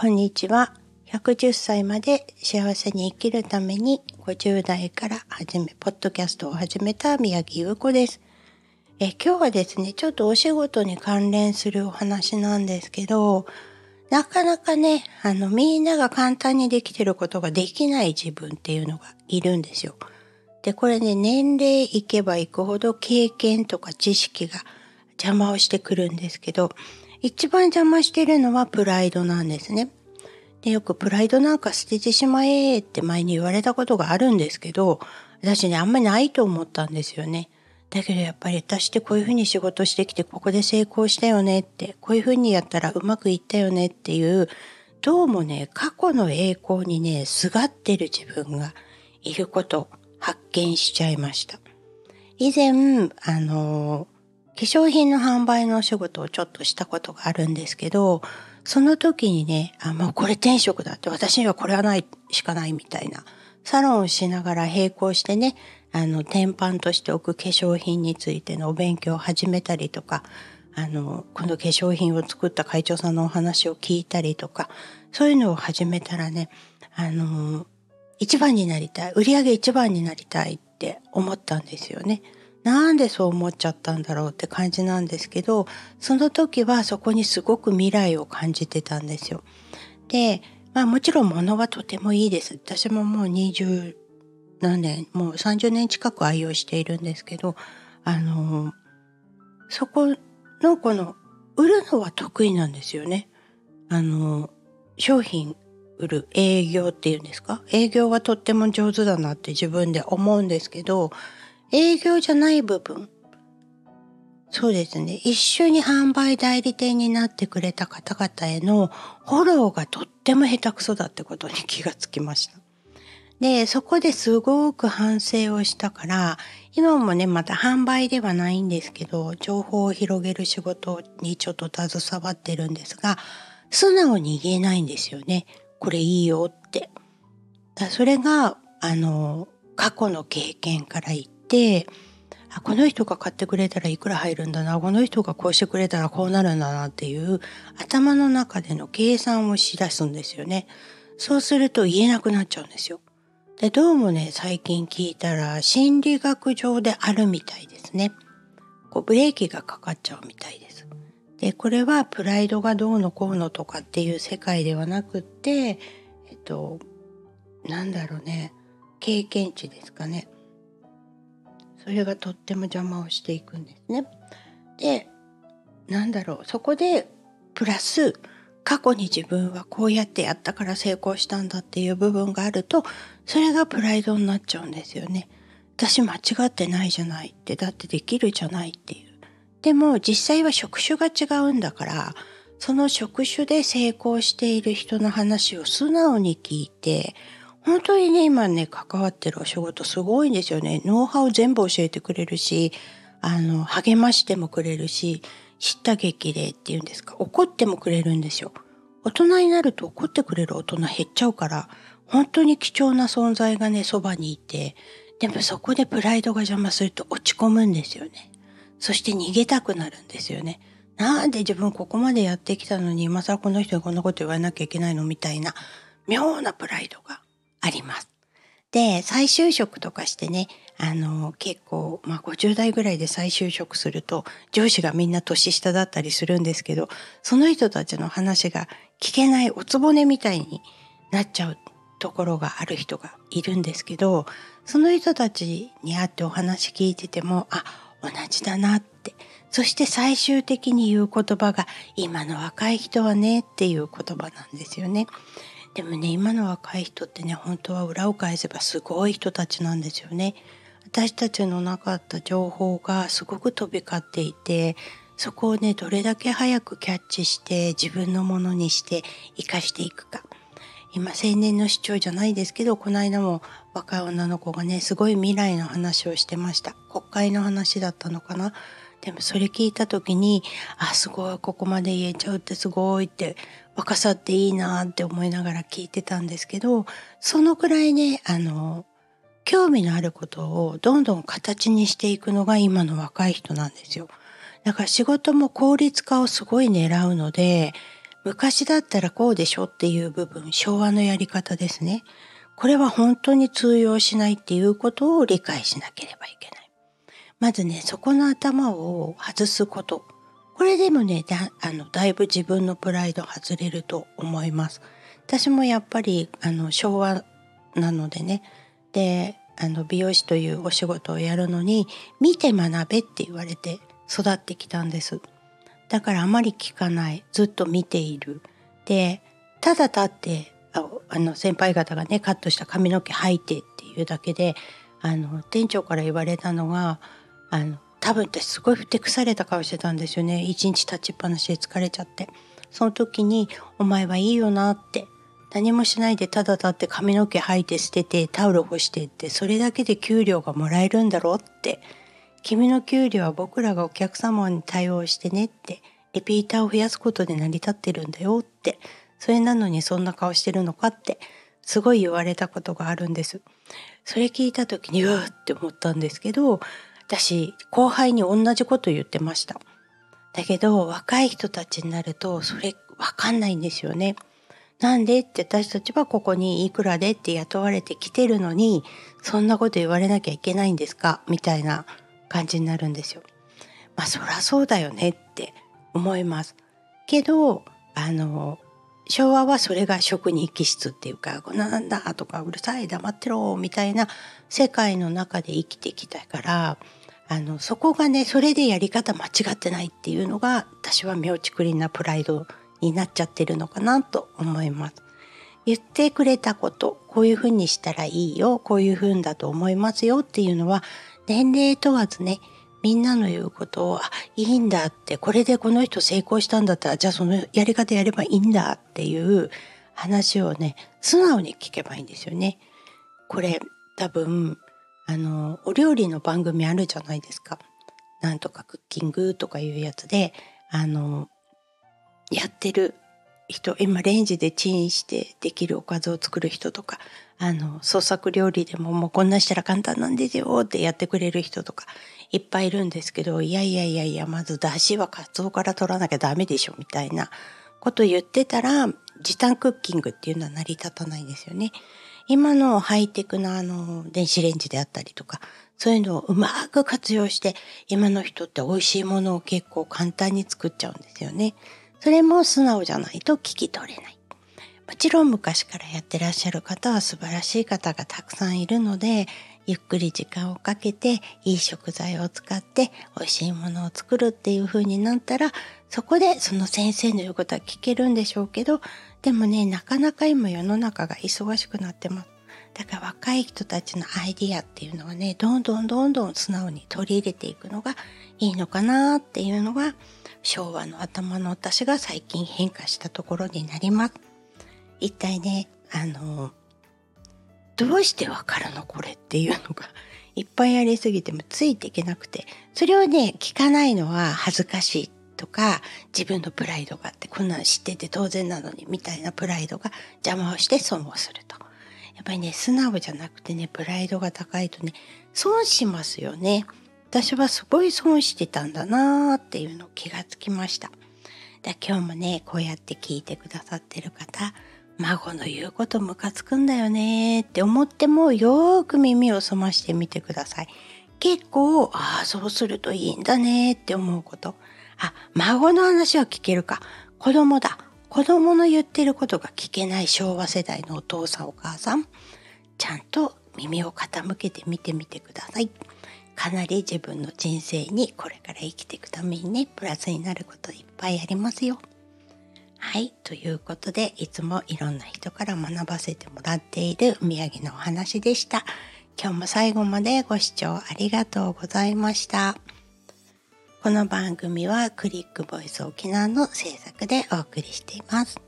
こんにちは。110歳まで幸せに生きるために50代から始め、ポッドキャストを始めた宮城優子です。え今日はですね、ちょっとお仕事に関連するお話なんですけど、なかなかね、あの、みんなが簡単にできてることができない自分っていうのがいるんですよ。で、これね、年齢いけばいくほど経験とか知識が邪魔をしてくるんですけど、一番邪魔してるのはプライドなんですね。で、よくプライドなんか捨ててしまえって前に言われたことがあるんですけど、私ね、あんまりないと思ったんですよね。だけどやっぱり私ってこういうふうに仕事してきてここで成功したよねって、こういうふうにやったらうまくいったよねっていう、どうもね、過去の栄光にね、すがってる自分がいること発見しちゃいました。以前、あの、化粧品の販売のお仕事をちょっとしたことがあるんですけど、その時にね、あ、もうこれ転職だって、私にはこれはないしかないみたいな、サロンをしながら並行してね、あの、天板として置く化粧品についてのお勉強を始めたりとか、あの、この化粧品を作った会長さんのお話を聞いたりとか、そういうのを始めたらね、あの、一番になりたい、売り上げ一番になりたいって思ったんですよね。なんでそう思っちゃったんだろうって感じなんですけど、その時はそこにすごく未来を感じてたんですよ。で、まあもちろん物はとてもいいです。私ももう20何年、もう30年近く愛用しているんですけど、あの、そこのこの、売るのは得意なんですよね。あの、商品売る営業っていうんですか？営業はとっても上手だなって自分で思うんですけど、営業じゃない部分。そうですね。一緒に販売代理店になってくれた方々へのフォローがとっても下手くそだってことに気がつきました。で、そこですごく反省をしたから、今もね、また販売ではないんですけど、情報を広げる仕事にちょっと携わってるんですが、素直に言えないんですよね。これいいよって。それが、あの、過去の経験から言って、あこの人が買ってくれたらいくら入るんだな、この人がこうしてくれたらこうなるんだなっていう頭の中での計算をしだすんですよね。そうすると言えなくなっちゃうんですよ。で、どうもね、最近聞いたら心理学上であるみたいですね。こうブレーキがかかっちゃうみたいです。で、これはプライドがどうのこうのとかっていう世界ではなくって、えっと、なんだろうね、経験値ですかね。それがとっても邪魔をしていくんですね。で、なんだろう、そこで、プラス、過去に自分はこうやってやったから成功したんだっていう部分があると、それがプライドになっちゃうんですよね。私間違ってないじゃないって、だってできるじゃないっていう。でも実際は職種が違うんだから、その職種で成功している人の話を素直に聞いて、本当にね、今ね、関わってるお仕事すごいんですよね。ノウハウ全部教えてくれるし、あの、励ましてもくれるし、知った激励っていうんですか、怒ってもくれるんですよ。大人になると怒ってくれる大人減っちゃうから、本当に貴重な存在がね、そばにいて、でもそこでプライドが邪魔すると落ち込むんですよね。そして逃げたくなるんですよね。なんで自分ここまでやってきたのに今更この人にこんなこと言わなきゃいけないのみたいな妙なプライドがあります。で、再就職とかしてね、あの、結構、まあ50代ぐらいで再就職すると、上司がみんな年下だったりするんですけど、その人たちの話が聞けないおつぼねみたいになっちゃうところがある人がいるんですけど、その人たちに会ってお話聞いてても、あ、同じだなって。そして最終的に言う言葉が、今の若い人はねっていう言葉なんですよね。でもね、今の若い人ってね、本当は裏を返せばすごい人たちなんですよね。私たちのなかった情報がすごく飛び交っていて、そこをね、どれだけ早くキャッチして自分のものにして活かしていくか。今、青年の主張じゃないですけど、この間も若い女の子がね、すごい未来の話をしてました。国会の話だったのかな。でもそれ聞いた時に、あ、すごい、ここまで言えちゃうってすごいって、若さっていいなって思いながら聞いてたんですけど、そのくらいね、あの、興味のあることをどんどん形にしていくのが今の若い人なんですよ。だから仕事も効率化をすごい狙うので、昔だったらこうでしょっていう部分、昭和のやり方ですね。これは本当に通用しないっていうことを理解しなければいけない。まずね、そこの頭を外すこと。これでもね、だあのだいぶ自分のプライド外れると思います。私もやっぱりあの昭和なのでね、で、あの美容師というお仕事をやるのに、見て学べって言われて育ってきたんです。だからあまり聞かない。ずっと見ている。で、ただ立ってあの先輩方がねカットした髪の毛履いてっていうだけであの店長から言われたのがあの多分私すごいふてくされた顔してたんですよね。一日立ちっぱなしで疲れちゃって。その時に「お前はいいよな」って。何もしないでただ立って髪の毛履いて捨ててタオル干してってそれだけで給料がもらえるんだろうって。君の給料は僕らがお客様に対応してねって。リピーターを増やすことで成り立ってるんだよって。それなのにそんな顔してるのかって。すごい言われたことがあるんです。それ聞いた時にうわって思ったんですけど私後輩に同じこと言ってました。だけど若い人たちになるとそれわかんないんですよね。なんでって私たちはここにいくらでって雇われてきてるのにそんなこと言われなきゃいけないんですか？みたいな感じになるんですよ。まあそりゃそうだよねって思います。けどあの昭和はそれが職人気質っていうか、なんだとかうるさい黙ってろみたいな世界の中で生きてきたから、あの、そこがね、それでやり方間違ってないっていうのが、私は妙ちくりなプライドになっちゃってるのかなと思います。言ってくれたこと、こういうふうにしたらいいよ、こういうふうだと思いますよっていうのは、年齢問わずね、みんなの言うことを、あ、いいんだって、これでこの人成功したんだったら、じゃあそのやり方やればいいんだっていう話をね、素直に聞けばいいんですよね。これ、多分、あの、お料理の番組あるじゃないですか。なんとかクッキングとかいうやつで、あの、やってる人、今レンジでチンしてできるおかずを作る人とか、あの、創作料理でももうこんなしたら簡単なんですよってやってくれる人とかいっぱいいるんですけど、いやいやいやいや、まず出汁はカツオから取らなきゃダメでしょみたいなこと言ってたら、時短クッキングっていうのは成り立たないんですよね。今のハイテクなあの電子レンジであったりとか、そういうのをうまく活用して、今の人って美味しいものを結構簡単に作っちゃうんですよね。それも素直じゃないと聞き取れない。もちろん昔からやってらっしゃる方は素晴らしい方がたくさんいるので、ゆっくり時間をかけていい食材を使って美味しいものを作るっていう風になったら、そこでその先生の言うことは聞けるんでしょうけど、でもね、なかなか今世の中が忙しくなってます。だから若い人たちのアイディアっていうのはね、どんどんどんどん素直に取り入れていくのがいいのかなっていうのが昭和の頭の私が最近変化したところになります。一体ね、あの、どうしてわかるの？これっていうのが いっぱいありすぎてもついていけなくて、それをね、聞かないのは恥ずかしいとか、自分のプライドがあって、こんなの知ってて当然なのにみたいなプライドが邪魔をして損をすると。やっぱりね、素直じゃなくてね、プライドが高いとね、損しますよね。私はすごい損してたんだなーっていうの気がつきました。だ今日もね、こうやって聞いてくださってる方、孫の言うことムカつくんだよねって思ってもよーく耳を澄ましてみてください。結構、ああ、そうするといいんだねって思うこと。あ、孫の話は聞けるか。子供だ。子供の言ってることが聞けない昭和世代のお父さんお母さん。ちゃんと耳を傾けてみてみてください。かなり自分の人生にこれから生きていくためにね、プラスになることいっぱいありますよ。はい。ということで、いつもいろんな人から学ばせてもらっている宮城のお話でした。今日も最後までご視聴ありがとうございました。この番組はクリックボイス沖縄の制作でお送りしています。